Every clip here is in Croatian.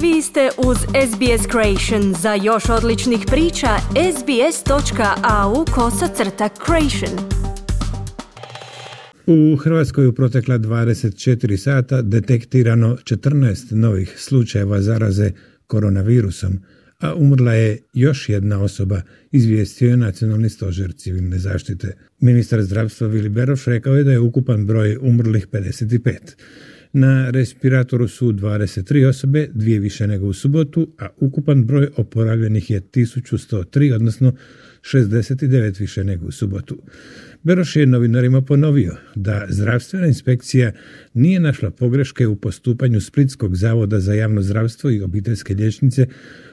Vi ste uz SBS Creation. Za još odličnih priča, sbs.au kosacrta creation. U Hrvatskoj u protekla 24 sata detektirano 14 novih slučajeva zaraze koronavirusom, a umrla je još jedna osoba, izvijestio je Nacionalni stožer civilne zaštite. Ministar zdravstva Vili Beroš rekao je da je ukupan broj umrlih 55. Na respiratoru su 23 osobe, dvije više nego u subotu, a ukupan broj oporavljenih je 1103, odnosno 69 više nego u subotu. Beroš je novinarima ponovio da zdravstvena inspekcija nije našla pogreške u postupanju Splitskog zavoda za javno zdravstvo i obiteljske liječnice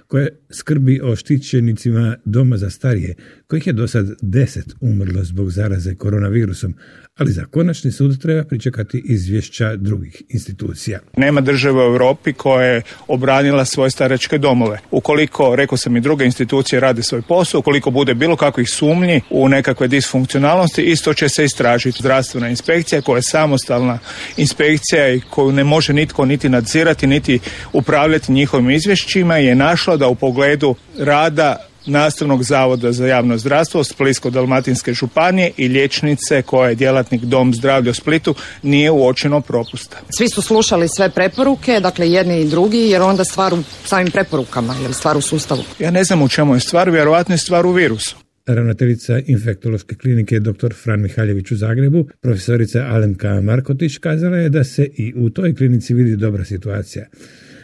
koje skrbi o štićenicima doma za starije, kojih je do sad deset umrlo zbog zaraze koronavirusom, ali za konačni sud treba pričekati izvješća drugih institucija. Nema države u Europi koja je obranila svoje staračke domove. Ukoliko, rekao sam i druge institucije rade svoj posao, ukoliko bude bilo kakvih sumnji u nekakve disfunkcionalnosti, isto će se istražiti zdravstvena inspekcija koja je samostalna inspekcija i koju ne može nitko niti nadzirati, niti upravljati njihovim izvješćima je našla da u pogledu rada Nastavnog zavoda za javno zdravstvo Splitsko-dalmatinske županije i liječnice koja je djelatnik Dom zdravlja u Splitu nije uočeno propusta. Svi su slušali sve preporuke, dakle jedni i drugi, jer onda stvar u samim preporukama, jer stvar u sustavu. Ja ne znam u čemu je stvar, vjerojatno je stvar u virusu. Ravnateljica infektološke klinike dr. Fran Mihaljević u Zagrebu, profesorica Alemka Markotić, kazala je da se i u toj klinici vidi dobra situacija.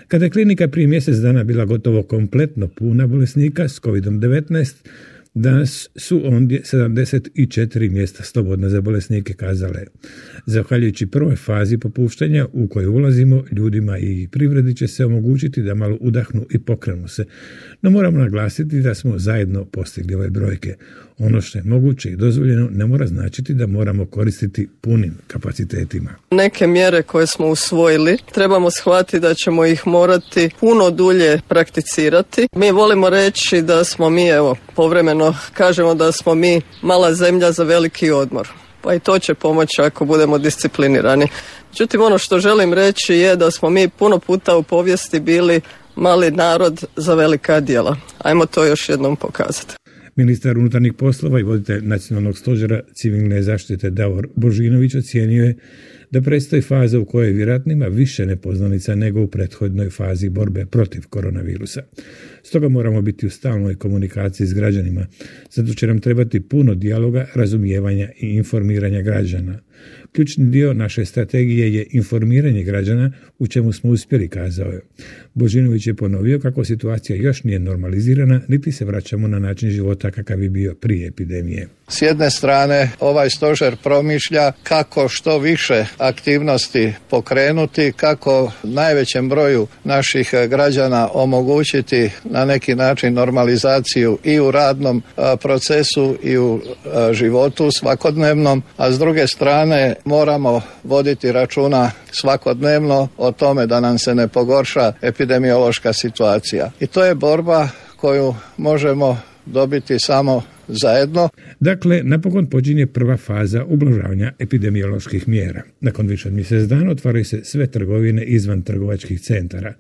Kada je klinika prije mjesec dana bila gotovo kompletno puna bolesnika s COVID-19, Danas su ondje 74 mjesta slobodna za bolesnike kazale. Zahvaljujući prvoj fazi popuštanja u koju ulazimo, ljudima i privredi će se omogućiti da malo udahnu i pokrenu se. No moramo naglasiti da smo zajedno postigli ove brojke. Ono što je moguće i dozvoljeno ne mora značiti da moramo koristiti punim kapacitetima. Neke mjere koje smo usvojili trebamo shvatiti da ćemo ih morati puno dulje prakticirati. Mi volimo reći da smo mi evo povremeno kažemo da smo mi mala zemlja za veliki odmor. Pa i to će pomoći ako budemo disciplinirani. Međutim, ono što želim reći je da smo mi puno puta u povijesti bili mali narod za velika djela. Ajmo to još jednom pokazati. Ministar unutarnjih poslova i voditelj nacionalnog stožera civilne zaštite Davor Božinović ocijenio je da predstoji faza u kojoj vjerojatno ima više nepoznanica nego u prethodnoj fazi borbe protiv koronavirusa. Stoga moramo biti u stalnoj komunikaciji s građanima, zato će nam trebati puno dijaloga, razumijevanja i informiranja građana. Ključni dio naše strategije je informiranje građana u čemu smo uspjeli, kazao je. Božinović je ponovio kako situacija još nije normalizirana, niti se vraćamo na način života kakav je bio prije epidemije. S jedne strane ovaj stožer promišlja kako što više aktivnosti pokrenuti, kako najvećem broju naših građana omogućiti na neki način normalizaciju i u radnom procesu i u životu svakodnevnom, a s druge strane moramo voditi računa svakodnevno o tome da nam se ne pogorša epidemiološka situacija. I to je borba koju možemo dobiti samo zajedno. Dakle, napokon počinje prva faza ublažavanja epidemioloških mjera. Nakon više od mjesec dana otvaraju se sve trgovine izvan trgovačkih centara.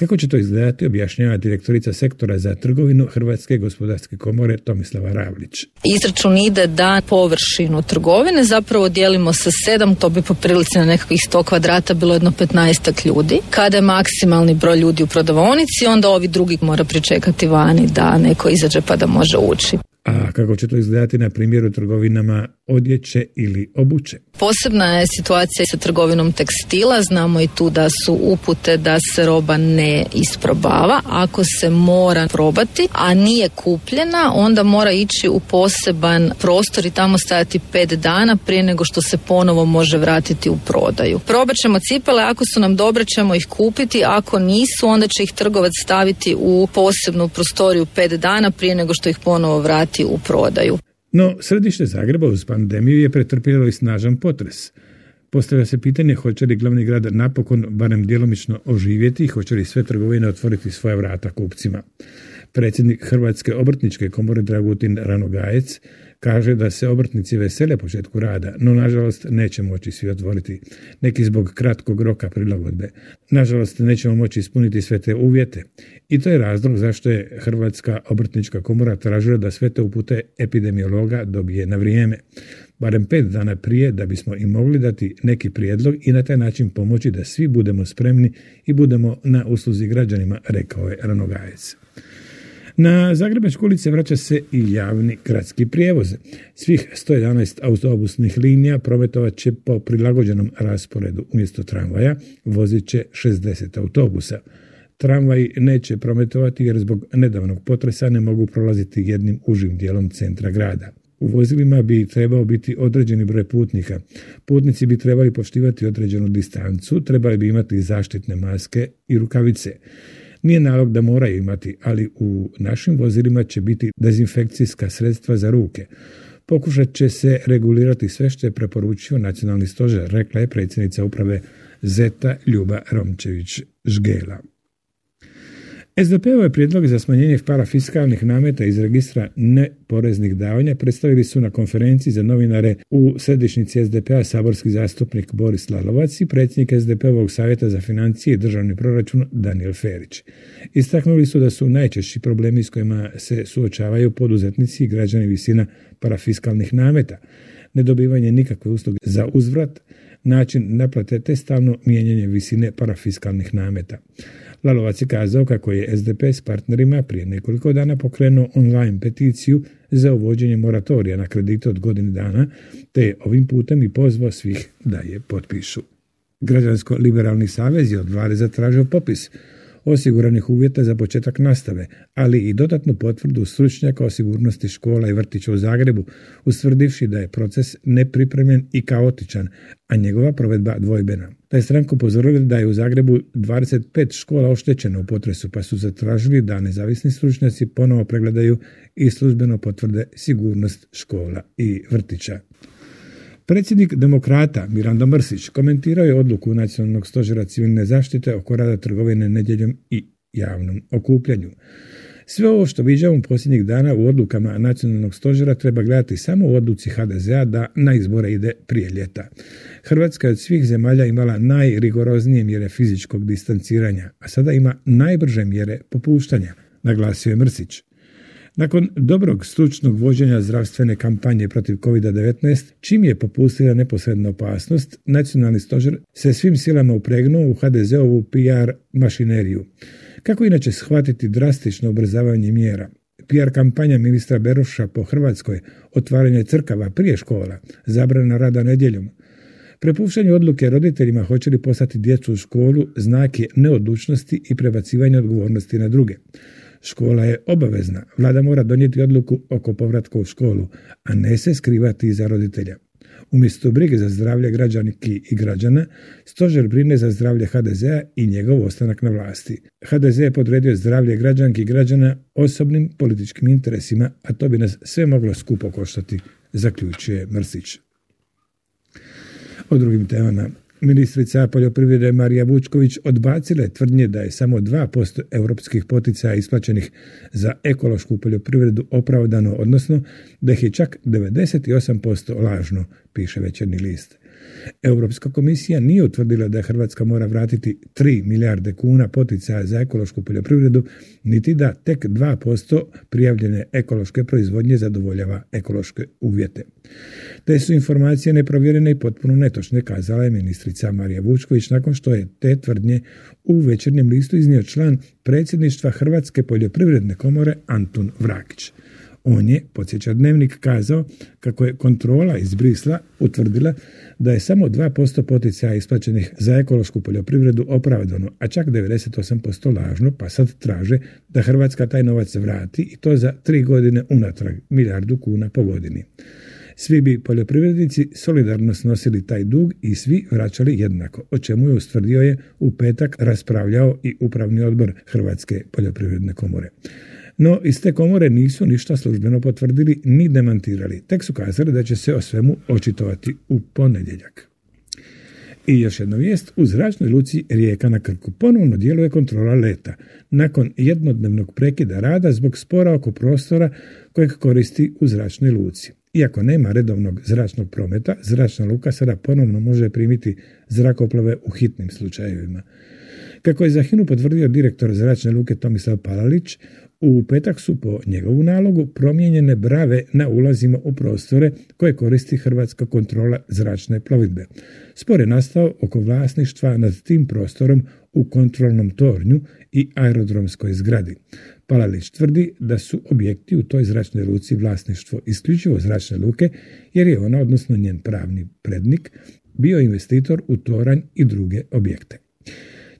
Kako će to izgledati, objašnjava direktorica sektora za trgovinu Hrvatske gospodarske komore Tomislava Ravlić. Izračun ide da površinu trgovine zapravo dijelimo sa sedam, to bi po prilici na nekakvih sto kvadrata bilo jedno 15 ljudi. Kada je maksimalni broj ljudi u prodavonici, onda ovi drugi mora pričekati vani da neko izađe pa da može ući. A kako će to izgledati na primjeru trgovinama odjeće ili obuće? Posebna je situacija sa trgovinom tekstila. Znamo i tu da su upute da se roba ne isprobava. Ako se mora probati, a nije kupljena, onda mora ići u poseban prostor i tamo stajati pet dana prije nego što se ponovo može vratiti u prodaju. Probat ćemo cipele, ako su nam dobre ćemo ih kupiti, ako nisu onda će ih trgovac staviti u posebnu prostoriju pet dana prije nego što ih ponovo vrati u prodaju. No, središte Zagreba uz pandemiju je pretrpjelo i snažan potres. Postavlja se pitanje hoće li glavni grad napokon barem djelomično oživjeti i hoće li sve trgovine otvoriti svoja vrata kupcima. Predsjednik Hrvatske obrtničke komore Dragutin Ranogajec Kaže da se obrtnici vesele početku rada, no nažalost neće moći svi otvoriti, neki zbog kratkog roka prilagodbe. Nažalost nećemo moći ispuniti sve te uvjete i to je razlog zašto je Hrvatska obrtnička komora tražila da sve te upute epidemiologa dobije na vrijeme barem pet dana prije da bismo im mogli dati neki prijedlog i na taj način pomoći da svi budemo spremni i budemo na usluzi građanima, rekao je Ranogajec. Na Zagrebačku ulice vraća se i javni gradski prijevoz. Svih 111 autobusnih linija prometovat će po prilagođenom rasporedu. Umjesto tramvaja vozit će 60 autobusa. Tramvaj neće prometovati jer zbog nedavnog potresa ne mogu prolaziti jednim užim dijelom centra grada. U vozilima bi trebao biti određeni broj putnika. Putnici bi trebali poštivati određenu distancu, trebali bi imati zaštitne maske i rukavice. Nije nalog da moraju imati, ali u našim vozilima će biti dezinfekcijska sredstva za ruke. Pokušat će se regulirati sve što je preporučio nacionalni stožer, rekla je predsjednica uprave Zeta Ljuba Romčević-Žgela. SDP-ove prijedloge za smanjenje parafiskalnih nameta iz registra neporeznih davanja predstavili su na konferenciji za novinare u središnjici SDP-a saborski zastupnik Boris Lalovac i predsjednik SDP-ovog savjeta za financije i državni proračun Daniel Ferić. Istaknuli su da su najčešći problemi s kojima se suočavaju poduzetnici i građani visina parafiskalnih nameta, nedobivanje nikakve usluge za uzvrat, način naplate te stalno mijenjanje visine parafiskalnih nameta. Lalovac je kazao kako je SDP s partnerima prije nekoliko dana pokrenuo online peticiju za uvođenje moratorija na kredite od godine dana, te je ovim putem i pozvao svih da je potpišu. Građansko-liberalni savez je od vlade zatražio popis osiguranih uvjeta za početak nastave, ali i dodatnu potvrdu stručnjaka o sigurnosti škola i vrtića u Zagrebu, ustvrdivši da je proces nepripremljen i kaotičan, a njegova provedba dvojbena. Da je stranku upozorili da je u Zagrebu 25 škola oštećeno u potresu, pa su zatražili da nezavisni stručnjaci ponovo pregledaju i službeno potvrde sigurnost škola i vrtića. Predsjednik demokrata Miranda Mrsić komentirao je odluku Nacionalnog stožera civilne zaštite oko rada trgovine nedjeljom i javnom okupljanju. Sve ovo što viđamo posljednjih dana u odlukama nacionalnog stožera treba gledati samo u odluci HDZ-a da na izbore ide prije ljeta. Hrvatska je od svih zemalja imala najrigoroznije mjere fizičkog distanciranja, a sada ima najbrže mjere popuštanja, naglasio je Mrsić. Nakon dobrog stručnog vođenja zdravstvene kampanje protiv COVID-19, čim je popustila neposredna opasnost, nacionalni stožer se svim silama upregnuo u HDZ-ovu PR mašineriju. Kako inače shvatiti drastično ubrzavanje mjera? PR kampanja ministra Beroša po Hrvatskoj, otvaranje crkava prije škola, zabrana rada nedjeljom, Prepuštanje odluke roditeljima hoće li poslati djecu u školu znak je neodlučnosti i prebacivanje odgovornosti na druge. Škola je obavezna. Vlada mora donijeti odluku oko povratka u školu, a ne se skrivati iza roditelja. Umjesto brige za zdravlje građanki i građana, stožer brine za zdravlje HDZ-a i njegov ostanak na vlasti. HDZ je podredio zdravlje građanki i građana osobnim političkim interesima, a to bi nas sve moglo skupo koštati, zaključuje Mrsić. O drugim temama Ministrica poljoprivrede Marija Vučković odbacila je tvrdnje da je samo 2% europskih poticaja isplaćenih za ekološku poljoprivredu opravdano, odnosno da ih je čak 98% lažno, piše večerni list. Europska komisija nije utvrdila da Hrvatska mora vratiti 3 milijarde kuna poticaja za ekološku poljoprivredu, niti da tek 2% prijavljene ekološke proizvodnje zadovoljava ekološke uvjete. Te su informacije neprovjerene i potpuno netočne, kazala je ministrica Marija Vučković nakon što je te tvrdnje u večernjem listu iznio član predsjedništva Hrvatske poljoprivredne komore Antun Vrakić. On je, podsjeća dnevnik, kazao kako je kontrola iz Brisla utvrdila da je samo 2% poticaja isplaćenih za ekološku poljoprivredu opravdano, a čak 98% lažno, pa sad traže da Hrvatska taj novac vrati i to za tri godine unatrag, milijardu kuna po godini. Svi bi poljoprivrednici solidarno snosili taj dug i svi vraćali jednako, o čemu je ustvrdio je u petak raspravljao i upravni odbor Hrvatske poljoprivredne komore. No, iz te komore nisu ništa službeno potvrdili ni demantirali, tek su kazali da će se o svemu očitovati u ponedjeljak. I još jedna vijest, u zračnoj luci Rijeka na Krku ponovno djeluje kontrola leta, nakon jednodnevnog prekida rada zbog spora oko prostora kojeg koristi u zračnoj luci. Iako nema redovnog zračnog prometa, zračna luka sada ponovno može primiti zrakoplove u hitnim slučajevima. Kako je za Hinu potvrdio direktor zračne luke Tomislav Palalić, u petak su po njegovu nalogu promijenjene brave na ulazima u prostore koje koristi Hrvatska kontrola zračne plovidbe. Spor je nastao oko vlasništva nad tim prostorom u kontrolnom tornju i aerodromskoj zgradi. Palalić tvrdi da su objekti u toj zračnoj luci vlasništvo isključivo zračne luke, jer je ona, odnosno njen pravni prednik, bio investitor u toranj i druge objekte.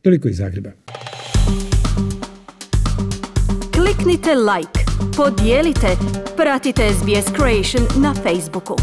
Toliko iz Zagreba. Kliknite like, podijelite, pratite SBS Creation na Facebooku.